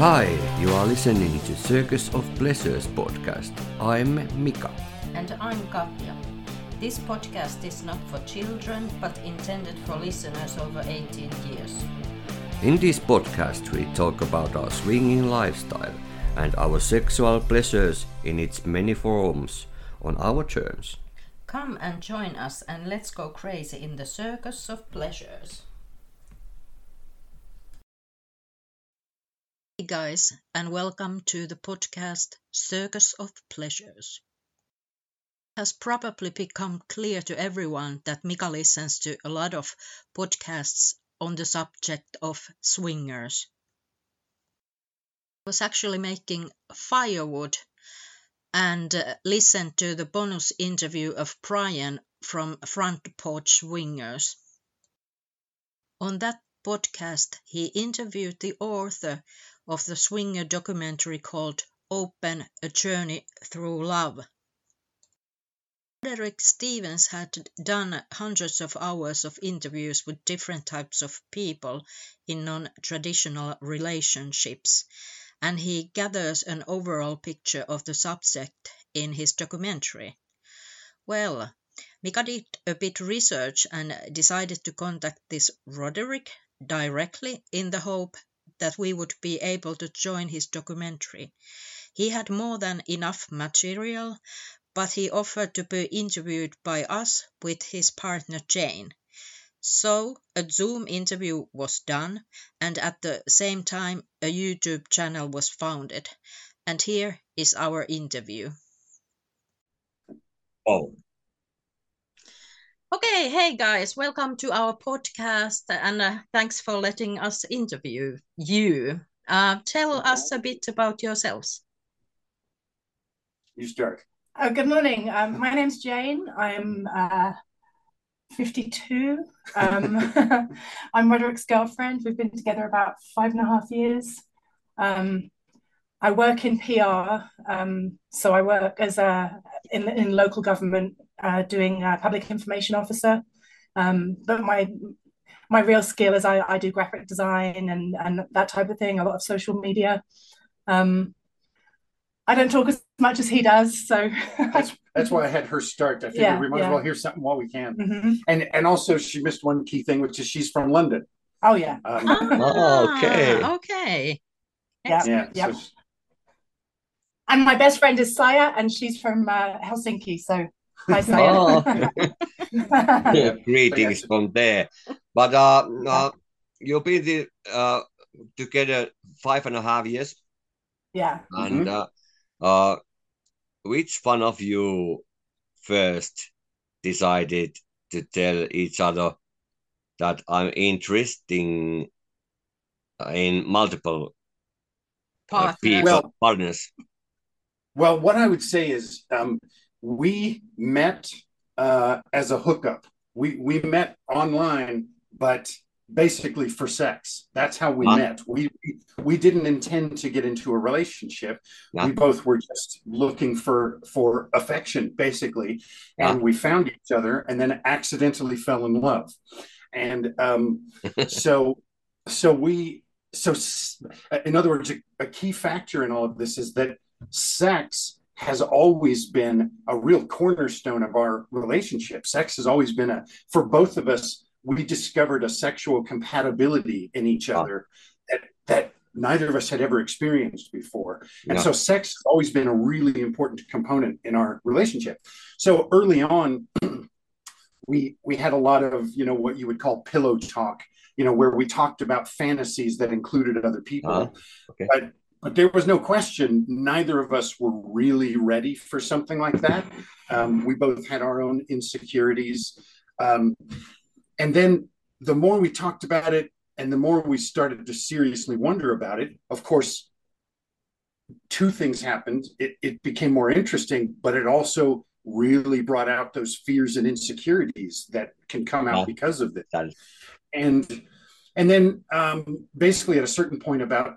Hi, you are listening to Circus of Pleasures podcast. I'm Mika. And I'm Katja. This podcast is not for children but intended for listeners over 18 years. In this podcast, we talk about our swinging lifestyle and our sexual pleasures in its many forms on our terms. Come and join us and let's go crazy in the circus of pleasures. Hey guys, and welcome to the podcast Circus of Pleasures. It has probably become clear to everyone that Mika listens to a lot of podcasts on the subject of swingers. I was actually making firewood and uh, listened to the bonus interview of Brian from Front Porch Swingers. On that podcast, he interviewed the author of the swinger documentary called Open A Journey Through Love. Frederick Stevens had done hundreds of hours of interviews with different types of people in non traditional relationships, and he gathers an overall picture of the subject in his documentary. Well, Mika did a bit research and decided to contact this Roderick directly in the hope that we would be able to join his documentary. He had more than enough material, but he offered to be interviewed by us with his partner Jane. So a Zoom interview was done, and at the same time, a YouTube channel was founded. And here is our interview. Oh, Okay, hey guys, welcome to our podcast, and uh, thanks for letting us interview you. Uh, tell us a bit about yourselves. you start. Uh, good morning. Um, my name's Jane. I'm uh, 52. Um, I'm Roderick's girlfriend. We've been together about five and a half years. Um, I work in PR, um, so I work as a in in local government, uh, doing a public information officer. Um, but my my real skill is I, I do graphic design and and that type of thing. A lot of social media. Um, I don't talk as much as he does, so That's that's why I had her start. I figured Yeah, we might yeah. as well hear something while we can. Mhm. And and also she missed one key thing, which is she's from London. oh yeah, Um, Oh, okay. Ah, Okay. Yeah. yeah. Yep. So, and my best friend is Saya, and she's from uh, Helsinki. So hi, Saya. Oh. yeah. Greetings from there. But uh, uh, you've been the, uh, together five and a half years, Yeah. and uh, uh, which one of you first decided to tell each other that I'm interested in multiple uh, people, Well- partners? well, what I would say is um, we met uh, as a hookup. We we met online, but basically for sex. That's how we Ah. met. We we didn't intend to get into a relationship. Yeah. We both were just looking for for affection, basically, and we found each other, and then accidentally fell in love. And um, so so we so in other words, a, a key factor in all of this is that sex has always been a real cornerstone of our relationship. Sex has always been a for both of us. We discovered a sexual compatibility in each other that that neither of us had ever experienced before. And Yeah. so sex has always been a really important component in our relationship. So early on, we we had a lot of you know what you would call pillow talk you know where we talked about fantasies that included other people Uh-huh. Okay. but but there was no question neither of us were really ready for something like that. Um, we both had our own insecurities. Um, and then the more we talked about it and the more we started to seriously wonder about it of course two things happened. It, it became more interesting but it also really brought out those fears and insecurities that can come out Yeah. because of this. And and then um, basically at a certain point about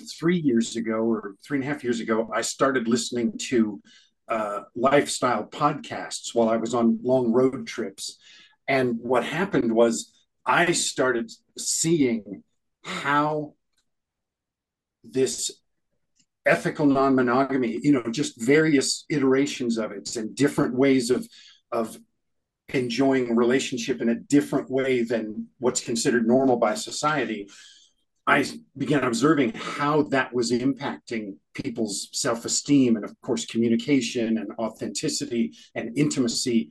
three years ago or three and a half years ago i started listening to uh, lifestyle podcasts while i was on long road trips. And what happened was i started seeing how this ethical non-monogamy you know just various iterations of it and different ways of of enjoying relationship in a different way than what's considered normal by society i began observing how that was impacting people's self-esteem and of course communication and authenticity and intimacy.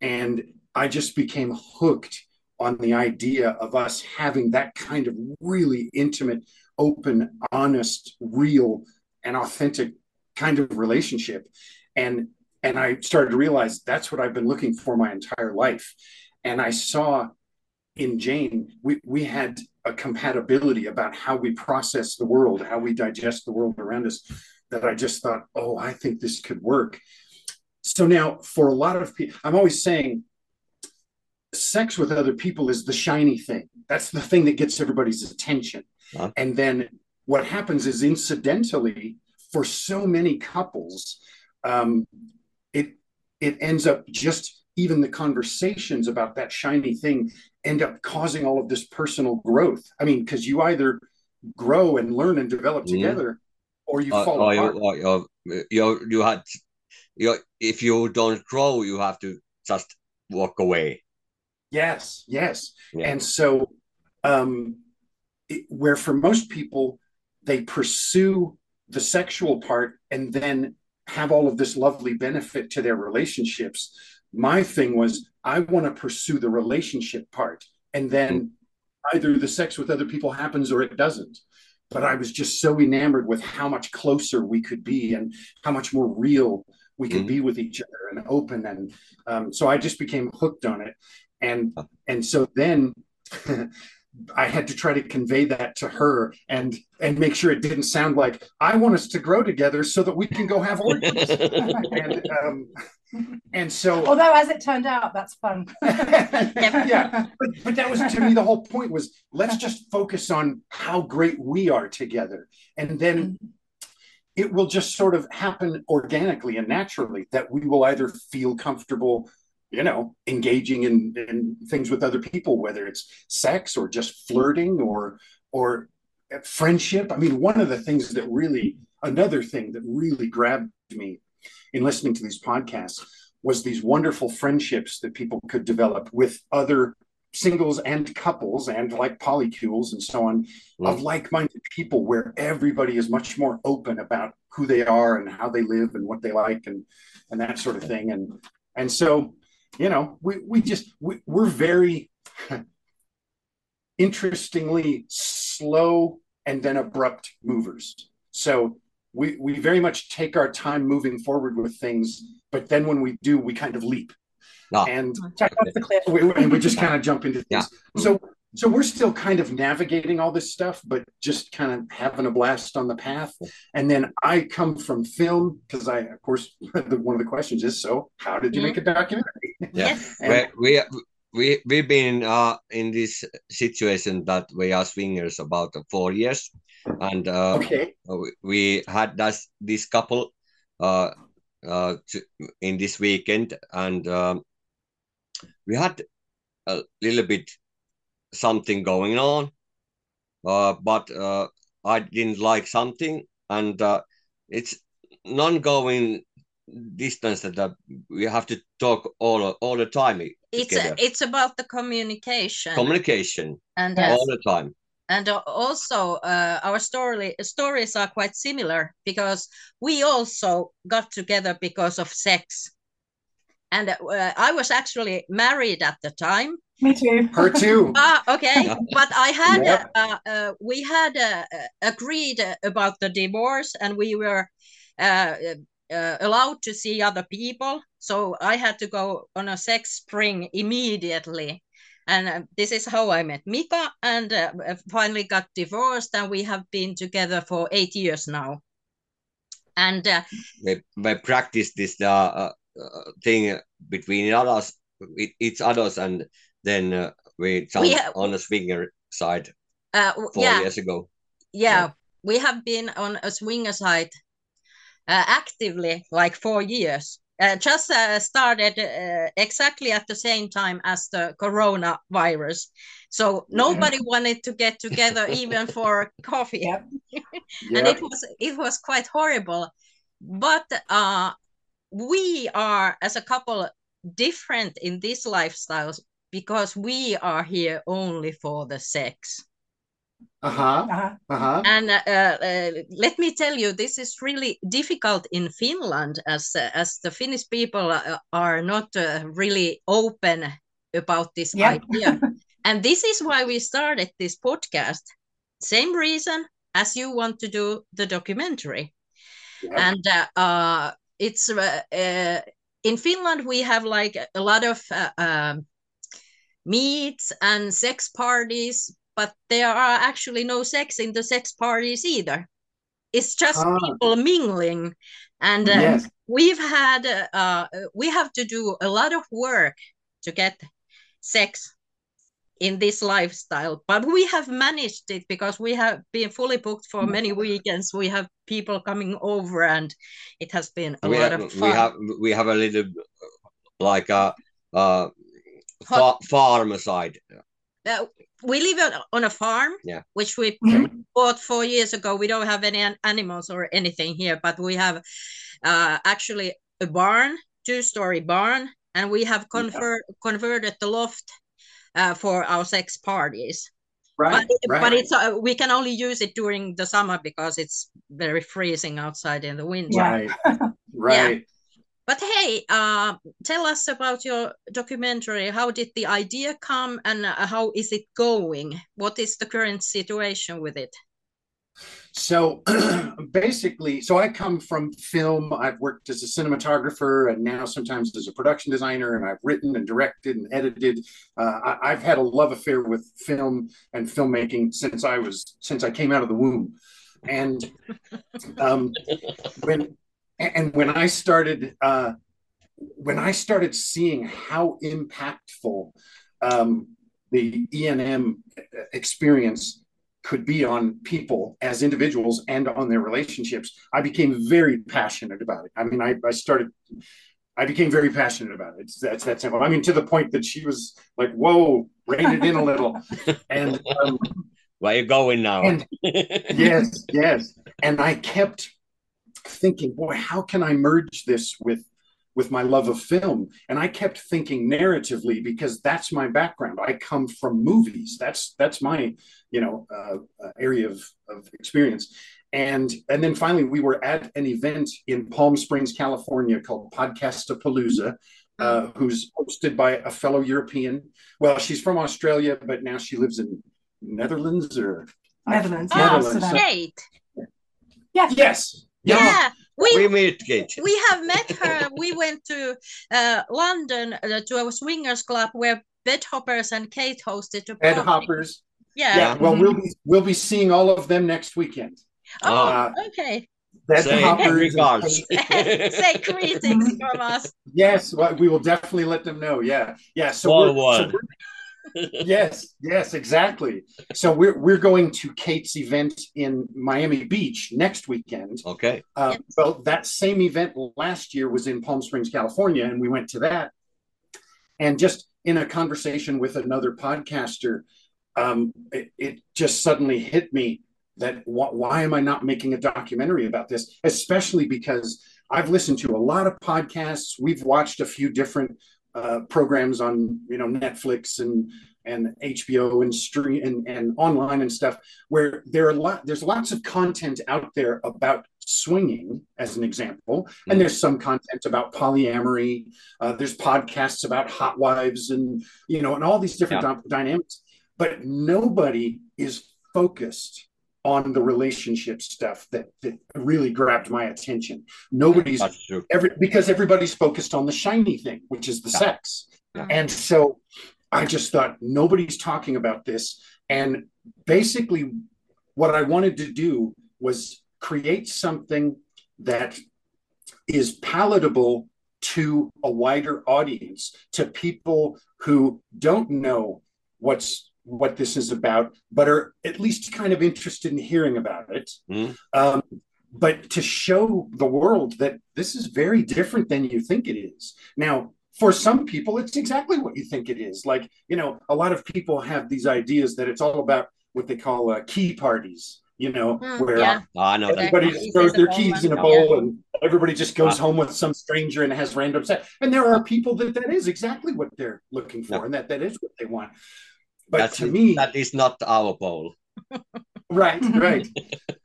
And i just became hooked on the idea of us having that kind of really intimate open honest real and authentic kind of relationship. And and i started to realize that's what i've been looking for my entire life. And i saw in jane we we had a compatibility about how we process the world how we digest the world around us that i just thought oh i think this could work. So now for a lot of people i'm always saying sex with other people is the shiny thing. That's the thing that gets everybody's attention. Huh? and then what happens is incidentally for so many couples um, it it ends up just even the conversations about that shiny thing end up causing all of this personal growth i mean because you either grow and learn and develop mm-hmm. together or you uh, fall apart. Or, you, you had you, if you don't grow you have to just walk away yes yes yeah. and so um it, where for most people they pursue the sexual part and then have all of this lovely benefit to their relationships. My thing was, I want to pursue the relationship part. And then either the sex with other people happens or it doesn't. But I was just so enamored with how much closer we could be and how much more real we could mm-hmm. be with each other and open. And um, so I just became hooked on it. And and so then I had to try to convey that to her and and make sure it didn't sound like I want us to grow together so that we can go have orgies. and, um, Mm-hmm. and so, although as it turned out, that's fun. yeah, but, but that was to me the whole point was let's just focus on how great we are together, and then mm-hmm. it will just sort of happen organically and naturally that we will either feel comfortable you know, engaging in, in things with other people, whether it's sex or just flirting or or friendship. I mean, one of the things that really, another thing that really grabbed me in listening to these podcasts was these wonderful friendships that people could develop with other singles and couples and like polycules and so on mm. of like-minded people where everybody is much more open about who they are and how they live and what they like and and that sort of thing and and so you know, we, we just, we, we're very interestingly slow and then abrupt movers. So we, we very much take our time moving forward with things, but then when we do, we kind of leap. Oh. And, we, and we just kind of jump into things. Yeah. So so we're still kind of navigating all this stuff but just kind of having a blast on the path and then i come from film because i of course one of the questions is so how did you make a mm-hmm. documentary yeah and, we, we we've been uh, in this situation that we are swingers about four years. And uh, okay. we had this, this couple uh, uh, to, in this weekend. And um, we had a little bit something going on, uh, but uh, I didn't like something, and uh, it's non-going distance that we have to talk all all the time. It's a, it's about the communication. Communication, and yes. all the time. And uh, also, uh, our story stories are quite similar because we also got together because of sex. And uh, I was actually married at the time, me too. Her too. ah, okay. But I had, yep. uh, uh, we had uh, agreed about the divorce and we were uh, uh, allowed to see other people. So I had to go on a sex spring immediately. And uh, this is how I met Mika and finally got divorced. And we have been together for eight years now. And we, we practiced this thing between others, each others and then uh, we jumped we on the swinger side uh, four yeah. years ago. Yeah, we have been on a swinger side uh, actively like four years. uh, just uh, started uh, exactly at the same time as the coronavirus. So nobody yeah. wanted to get together even for coffee. Yep. and it was it was quite horrible. But uh, we are as a couple different in these lifestyles because we are here only for the sex. Uh-huh. Uh-huh. uh-huh. And uh, uh, let me tell you, this is really difficult in Finland, as uh, as the Finnish people uh, are not uh, really open about this yep. idea. and this is why we started this podcast. Same reason as you want to do the documentary. Yep. And uh, it's in Finland we have like a lot of um, meets and sex parties but there are actually no sex in the sex parties either. It's just ah. people mingling, and uh, yes. we've had uh, we have to do a lot of work to get sex in this lifestyle but we have managed it because we have been fully booked for many weekends we have people coming over and it has been a we lot have, of fun we have we have a little like a, a farm side uh, we live on a farm, yeah. which we mm-hmm. bought four years ago. We don't have any animals or anything here, but we have uh, actually a barn, two-story barn, and we have convert yeah. converted the loft uh, for our sex parties. Right, but, right. but it's uh, we can only use it during the summer because it's very freezing outside in the winter. Right, right. Yeah. But hey, uh, tell us about your documentary. How did the idea come and uh, how is it going? What is the current situation with it? So basically, so I come from film. I've worked as a cinematographer and now sometimes as a production designer, and I've written and directed and edited. Uh, I, have had a love affair with film and filmmaking since I was since I came out of the womb. And um, when and when I started uh, when I started seeing how impactful um, the ENM experience could be on people as individuals and on their relationships, I became very passionate about it. I mean, I, I started, I became very passionate about it. It's, that's that simple. I mean, to the point that she was like, "Whoa, rein it in a little," and um, where are you going now? And, yes, yes, and I kept thinking, boy, how can I merge this with with my love of film? And I kept thinking narratively because that's my background. I come from movies. That's that's my you know uh, uh, area of, of experience. And and then finally, we were at an event in Palm Springs, California, called Podcastapalooza. Uh, who's hosted by a fellow European. Well, she's from Australia, but now she lives in Netherlands or Netherlands. Oh, Netherlands. great. Yes. Yes. Yeah. yeah. We, we meet Kate. We have met her. we went to uh, London uh, to a swingers club where Bed Hoppers and Kate hosted a Bed Hoppers. Yeah. Yeah. Well, mm-hmm. we'll be we'll be seeing all of them next weekend. Oh, uh, okay. Bed Say Hoppers. Say greetings from us. Yes, well, we will definitely let them know. Yeah, yeah. So, we're, so we're, yes, yes, exactly. So we're we're going to Kate's event in Miami Beach next weekend. Okay. Uh, yep. Well, that same event last year was in Palm Springs, California, and we went to that. And just in a conversation with another podcaster, um, it, it just suddenly hit me that wh- why am I not making a documentary about this? Especially because I've listened to a lot of podcasts. We've watched a few different uh, programs on you know Netflix and and HBO and stream and, and online and stuff where there are lot there's lots of content out there about swinging as an example mm-hmm. and there's some content about polyamory uh, there's podcasts about hot wives and you know and all these different yeah. dynamics but nobody is focused on the relationship stuff that, that really grabbed my attention. Nobody's every because everybody's focused on the shiny thing, which is the yeah. sex. Yeah. And so I just thought nobody's talking about this. And basically, what I wanted to do was create something that is palatable to a wider audience, to people who don't know what's what this is about, but are at least kind of interested in hearing about it. Mm. Um, but to show the world that this is very different than you think it is. Now, for some people, it's exactly what you think it is. Like, you know, a lot of people have these ideas that it's all about what they call uh, key parties, you know, mm, where yeah. oh, know everybody just throws their keys in a bowl yeah. and everybody just goes home with some stranger and has random sex. And there are people that that is exactly what they're looking for and that that is what they want. But That's, to me, that is not our bowl. right, right.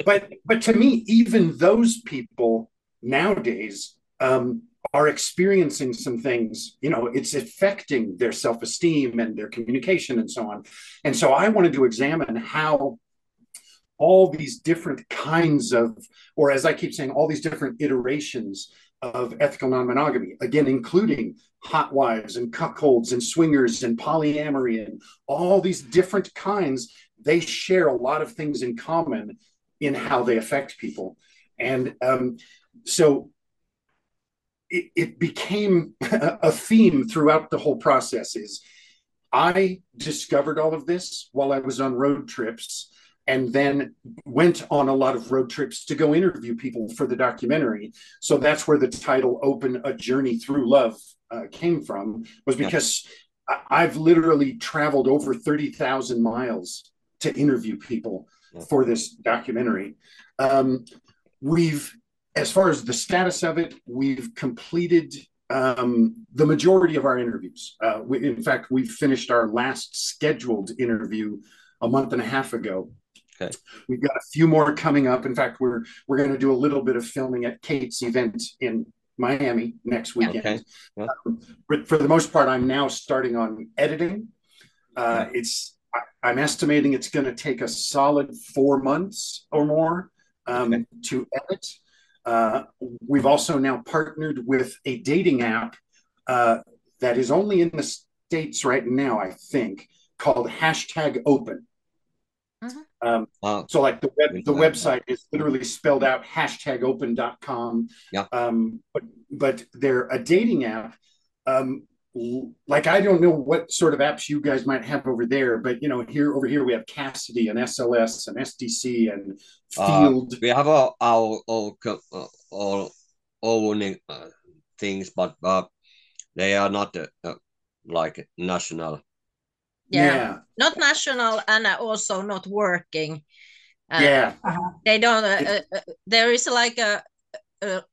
but but to me, even those people nowadays um, are experiencing some things. You know, it's affecting their self esteem and their communication and so on. And so I wanted to examine how all these different kinds of, or as I keep saying, all these different iterations of ethical non-monogamy again including hot wives and cuckolds and swingers and polyamory and all these different kinds they share a lot of things in common in how they affect people. And um, so it, it became a theme throughout the whole process is i discovered all of this while i was on road trips and then went on a lot of road trips to go interview people for the documentary. So that's where the title "Open: A Journey Through Love" uh, came from. Was because yeah. I've literally traveled over thirty thousand miles to interview people yeah. for this documentary. Um, we've, as far as the status of it, we've completed um, the majority of our interviews. Uh, we, in fact, we finished our last scheduled interview a month and a half ago. Okay. We've got a few more coming up. In fact, we're we're going to do a little bit of filming at Kate's event in Miami next weekend. Okay. Yeah. Um, but for the most part, I'm now starting on editing. Uh, it's I, am estimating it's going to take a solid four months or more um, okay. to edit. Uh, we've also now partnered with a dating app uh, that is only in the states right now, I think, called hashtag Open. Um, uh, so like the web, the website is literally spelled out hashtag open.com. Yeah. Um, but, but they're a dating app. Um, like I don't know what sort of apps you guys might have over there, but you know, here over here we have Kasidie and SLS and SDC and Feeld. Uh, we have our our all all own uh, things, but uh, they are not uh, like national yeah, yeah. not national and also not working. Uh, yeah. Uh-huh. they don't uh, uh, there is like a, a,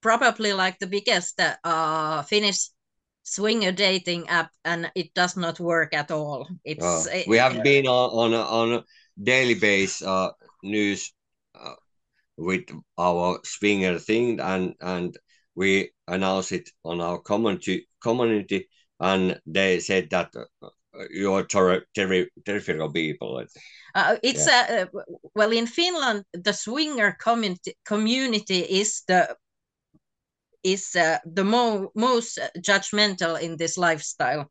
probably like the biggest uh finnish swinger dating app and it does not work at all. It's oh, it, we have been on on a, on a daily base uh news uh, with our swinger thing and and we announced it on our community community and they said that you're ter- ter- terrific people. Uh, it's yeah. uh, well in Finland, the swinger community community is the is uh, the mo- most judgmental in this lifestyle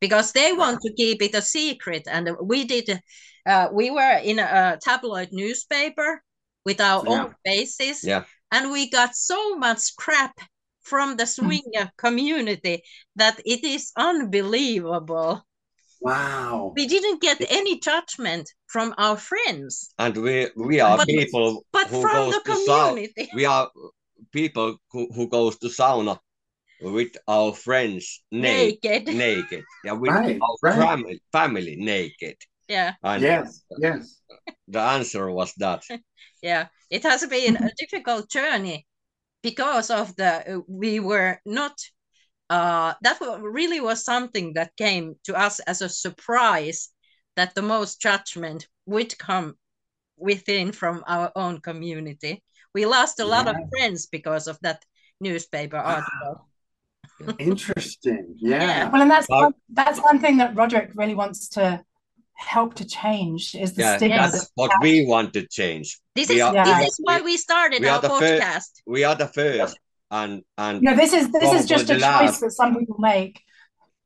because they want to keep it a secret. And we did, uh, we were in a tabloid newspaper with our yeah. own faces, yeah. and we got so much crap from the hmm. swinger community that it is unbelievable. Wow. We didn't get any judgment from our friends. And we we are but, people but who from goes the to community. we are people who, who goes to sauna with our friends naked. Naked. Yeah, with right, our right. Family, family naked. Yeah. And yes, yes. The answer was that. yeah. It has been a difficult journey because of the we were not uh, that really was something that came to us as a surprise that the most judgment would come within from our own community. We lost a lot of friends because of that newspaper article. Interesting. Yeah. yeah. Well, and that's one, that's one thing that Roderick really wants to help to change is the yeah, stigma. That's what we want to change. This we is are, this is why we started we our podcast. First, we are the first and and no this is this is just a choice that some people make.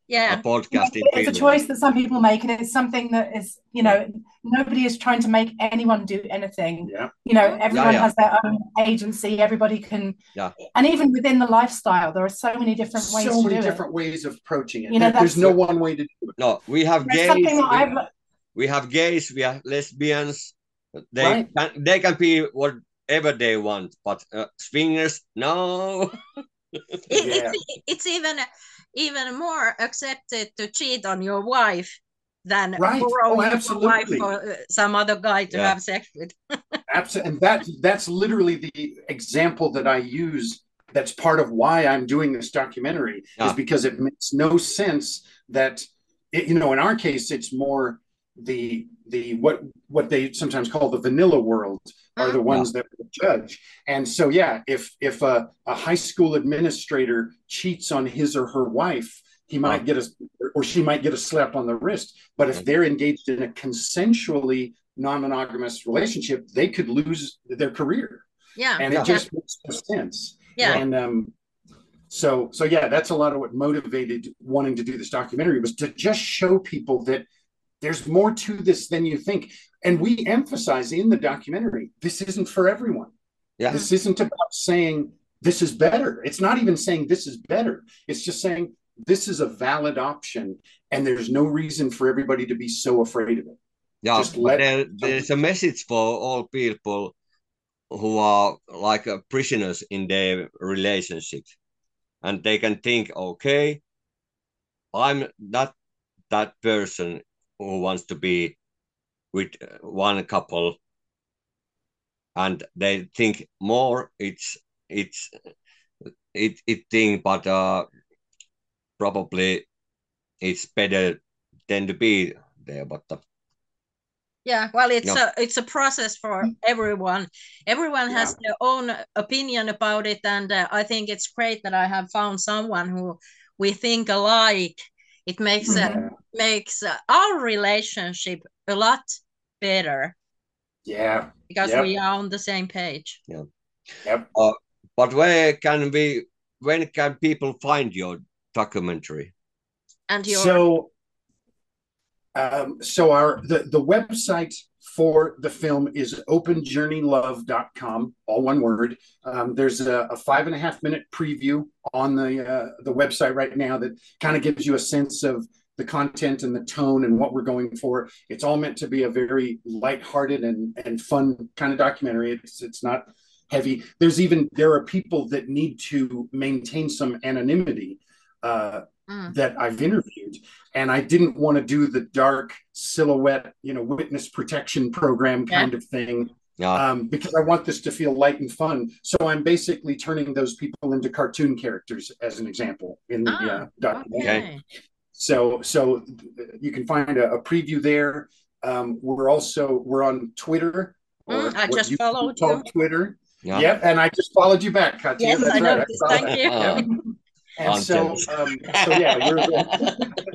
Yeah. A podcasting it's a choice that some people make and it's something that is you know nobody is trying to make anyone do anything. Yeah. You know everyone yeah, yeah. has their own agency. Everybody can yeah. And even within the lifestyle there are so many different ways so many different it. ways of approaching it. You know, there's no one way to do it. No we have gays we, we, have gays we have lesbians. They right. can they can be what whatever they want, but uh, swingers, no. it, yeah. it's, it's even even more accepted to cheat on your wife than right. borrowing oh, your wife for uh, some other guy to yeah. have sex with. absolutely, and that that's literally the example that I use. That's part of why I'm doing this documentary yeah. is because it makes no sense that it, you know in our case it's more the the what what they sometimes call the vanilla world are the mm-hmm. ones yeah. that judge. And so, yeah, if if a, a high school administrator cheats on his or her wife, he might get a or she might get a slap on the wrist. But if they're engaged in a consensually non-monogamous relationship, they could lose their career. Yeah, and yeah. it just makes no sense. Yeah, and um, so so yeah, that's a lot of what motivated wanting to do this documentary was to just show people that there's more to this than you think. And we emphasize in the documentary this isn't for everyone. Yeah. This isn't about saying this is better. It's not even saying this is better. It's just saying this is a valid option and there's no reason for everybody to be so afraid of it. Yeah, just let there, there's a message for all people who are like uh, prisoners in their relationships and they can think okay i'm not that person who wants to be with one couple and they think more it's it's it it thing but uh probably it's better than to be there but uh, yeah well it's a it's a process for everyone. Everyone has yeah. their own opinion about it and uh, i think it's great that i have found someone who we think alike it makes mm-hmm. uh, makes uh, our relationship a lot better. Yeah. Because yep. we are on the same page. Yeah. Yep. Uh, but where can we when can people find your documentary? And your so um, so our the, the website for the film is openjourneylove.com, all one word. Um, there's a, a, five and a half minute preview on the uh, the website right now that kind of gives you a sense of the content and the tone and what we're going for. It's all meant to be a very lighthearted and and fun kind of documentary. It's it's not heavy. There's even there are people that need to maintain some anonymity. Uh, mm. that I've interviewed. And I didn't want to do the dark silhouette, you know, witness protection program kind yeah. of thing. Yeah. Um, because I want this to feel light and fun. So I'm basically turning those people into cartoon characters, as an example, in the oh, uh, documentary. Okay. So, so you can find a, a preview there. Um, we're also we're on Twitter. Mm, I just followed you. Twitter. Yeah. Yep, and I just followed you back, Katya. Yes, That's I right. noticed. I Thank you. And so, um, so yeah, we're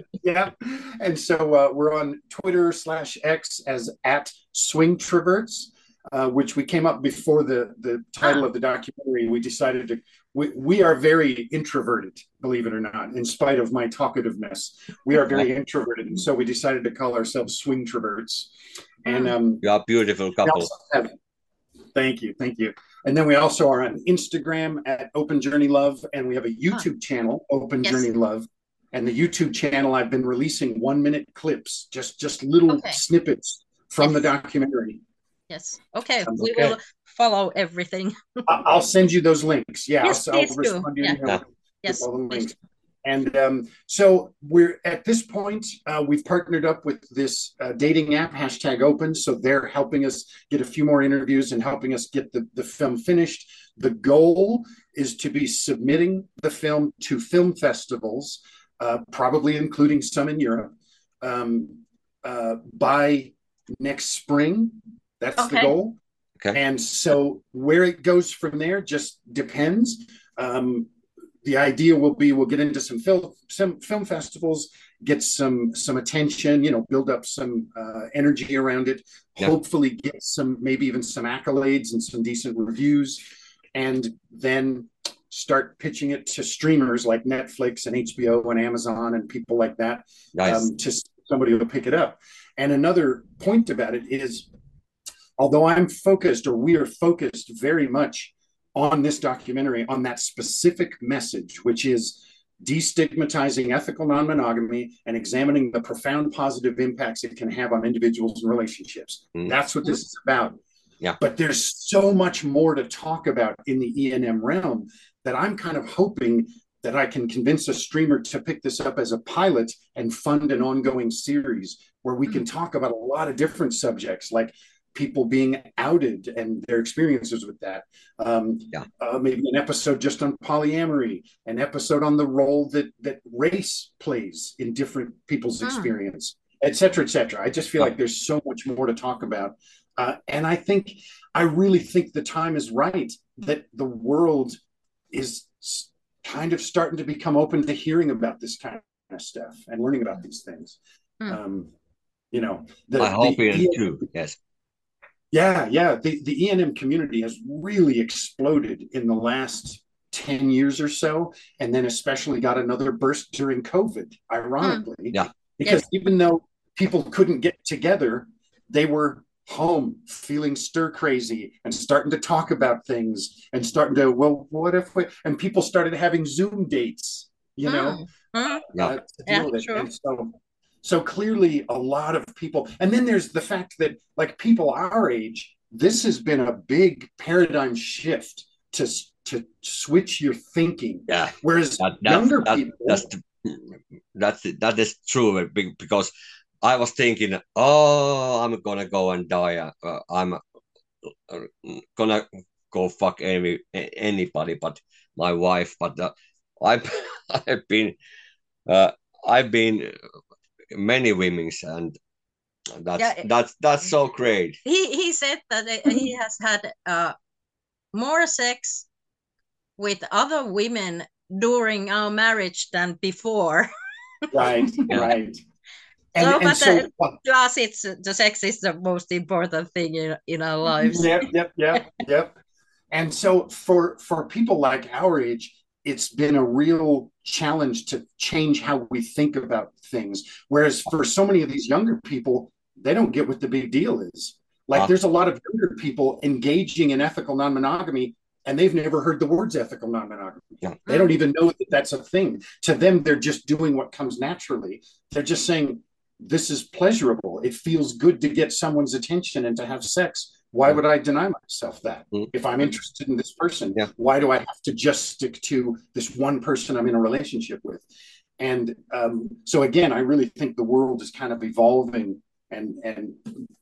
yeah, and so uh, we're on Twitter slash X as at Swingtroverts, uh, which we came up before the the title of the documentary. We decided to we, we are very introverted, believe it or not, in spite of my talkativeness. We are very introverted, and so we decided to call ourselves Swingtroverts. And um, you are beautiful couple. Have, thank you, thank you. And then we also are on Instagram at Open Journey Love, and we have a YouTube huh. channel, Open yes. Journey Love. And the YouTube channel, I've been releasing one minute clips, just just little okay. snippets from yes. the documentary. Yes. Okay. Um, we will follow everything. I'll send you those links. Yeah. Yes, I'll, I'll respond to you. Yeah. Yes. All the links. And um, so we're at this point, uh, we've partnered up with this uh, dating app, hashtag open. So they're helping us get a few more interviews and helping us get the, the film finished. The goal is to be submitting the film to film festivals, uh, probably including some in Europe, um, uh, by next spring. That's okay. the goal. Okay. And so where it goes from there just depends. Um, the idea will be we'll get into some film some film festivals get some some attention you know build up some uh, energy around it yeah. hopefully get some maybe even some accolades and some decent reviews and then start pitching it to streamers like netflix and hbo and amazon and people like that nice. um, to somebody will pick it up and another point about it is although i'm focused or we are focused very much on this documentary on that specific message, which is destigmatizing ethical non monogamy and examining the profound positive impacts it can have on individuals and relationships. Mm. That's what this is about. Yeah. But there's so much more to talk about in the ENM realm that I'm kind of hoping that I can convince a streamer to pick this up as a pilot and fund an ongoing series where we can mm-hmm. talk about a lot of different subjects like people being outed and their experiences with that. Um, yeah. Uh, maybe an episode just on polyamory, an episode on the role that that race plays in different people's mm. experience, et cetera, et cetera. I just feel like there's so much more to talk about. Uh, and I think, I really think the time is right that the world is kind of starting to become open to hearing about this kind of stuff and learning about these things. Mm. Um, you know, the, I hope the, it too. Yes. Yeah, yeah. The the ENM community has really exploded in the last 10 years or so, and then especially got another burst during COVID, ironically. Yeah. Because yes. even though people couldn't get together, they were home feeling stir crazy and starting to talk about things and starting to, well, what if we, and people started having Zoom dates, you know, mm. yeah. Uh, yeah, sure. And so so clearly, a lot of people, and then there's the fact that, like people our age, this has been a big paradigm shift to to switch your thinking. Yeah. Whereas that, younger that, people, that's that's that is true because I was thinking, oh, I'm gonna go and die. Uh, I'm uh, gonna go fuck any anybody but my wife. But uh, I've I've been uh, I've been many women's and that's yeah, that's that's so great. He he said that he has had uh more sex with other women during our marriage than before. Right right. And, so, and but so, the, plus it's the sex is the most important thing in, in our lives. Yep yep yep yep. And so for for people like our age it's been a real challenge to change how we think about things. Whereas for so many of these younger people, they don't get what the big deal is. Like there's a lot of younger people engaging in ethical non-monogamy and they've never heard the words ethical non-monogamy. Yeah. They don't even know that that's a thing. To them, they're just doing what comes naturally. They're just saying, this is pleasurable. It feels good to get someone's attention and to have sex why would I deny myself that? Mm-hmm. If I'm interested in this person, yeah. why do I have to just stick to this one person I'm in a relationship with? And um, so again, I really think the world is kind of evolving and and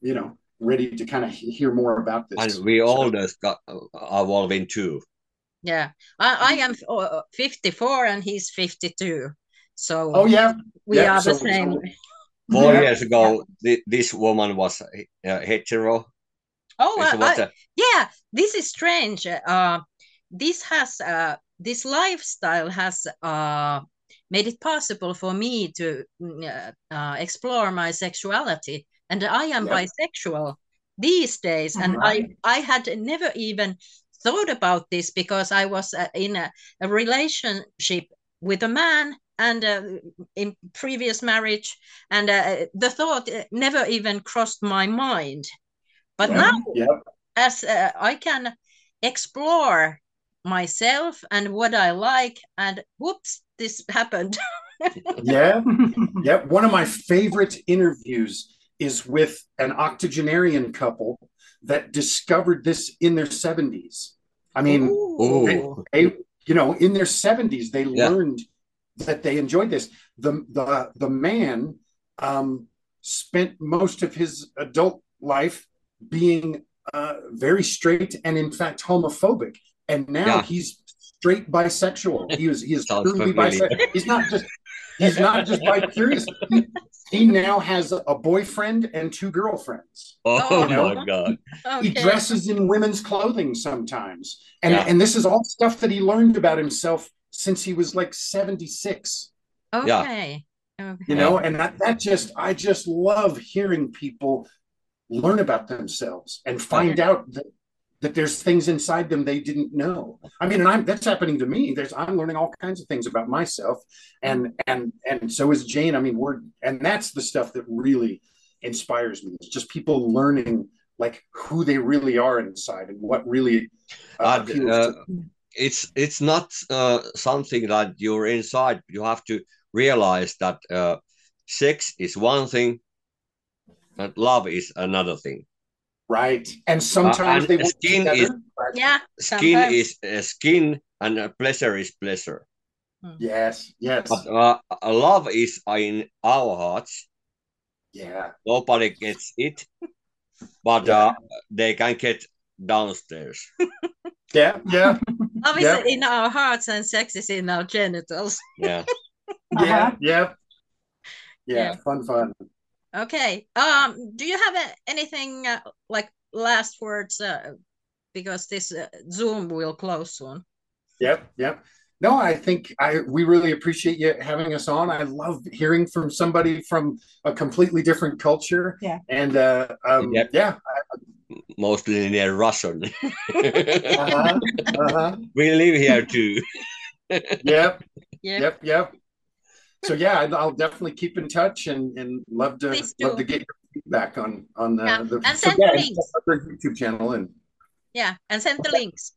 you know ready to kind of hear more about this. And we all just got uh, evolving too. Yeah, I, I am uh, 54 and he's 52. So oh yeah, we yeah. are the same. So, four yeah. years ago, yeah. this woman was uh, hetero Oh, uh, yeah, this is strange. Uh, this has uh, this lifestyle has uh, made it possible for me to uh, uh, explore my sexuality, and I am bisexual these days. And right. I I had never even thought about this because I was uh, in a, a relationship with a man and uh, in previous marriage and uh, the thought never even crossed my mind but now, yep. as uh, I can explore myself and what I like, and whoops, this happened. yeah, yeah. One of my favorite interviews is with an octogenarian couple that discovered this in their 70s. I mean, they, they, you know, in their 70s, they yeah. learned that they enjoyed this. The the the man um, spent most of his adult life being uh, very straight and in fact homophobic, and now yeah. he's straight bisexual. He is he is truly bisexual. He's not just he's not just bi curious. He, he, now has a boyfriend and two girlfriends. Oh you know? my god! Okay. He dresses in women's clothing sometimes, and yeah. and this is all stuff that he learned about himself since he was like seventy six. Okay. Yeah. Okay. You know, and that, that just I just love hearing people learn about themselves and find out that, that there's things inside them they didn't know. I mean, and I'm that's happening to me. There's I'm learning all kinds of things about myself, and and and so is Jane. I mean, we're and that's the stuff that really inspires me. It's just people learning like who they really are inside and what really uh, uh, it's it's not uh, something that you're inside. You have to realize that uh, sex is one thing and love is another thing Right, and sometimes uh, and they skin is yeah. Skin is uh, skin, and uh, pleasure is pleasure. Hmm. Yes, yes. But uh, love is in our hearts. Yeah. Nobody gets it, but yeah. uh, they can get downstairs. yeah, yeah. Love is yeah. in our hearts and sex is in our genitals. Yeah. yeah, uh-huh. yeah. Yeah, fun, fun. Okay. Um, do you have uh, anything uh, like last words? Uh, because this uh, Zoom will close soon. Yep, yep no, I think I we really appreciate you having us on. I love hearing from somebody from a completely different culture. Yeah. And uh, um, yep. yeah. Mostly in Russian. uh-huh, uh-huh. We live here too. yep. Yep. Yep. Yep. So yeah, I'll definitely keep in touch and, and love to love to get your feedback on on uh, yeah. the, and send so, yeah, the links. YouTube channel and yeah, and send the links.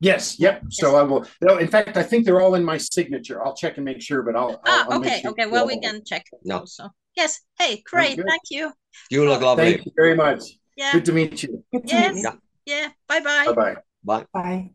Yes. Yep. Yes. So I will. No, in fact, I think they're all in my signature. I'll check and make sure, but I'll. Ah, I'll okay. Sure okay. Well, we can check. No. So Yes. Hey, great. Thank you. You look lovely. Thank you very much. Yeah. Good to meet you. Good yes. meet you. Yeah. Bye-bye. Bye-bye. Bye. Bye.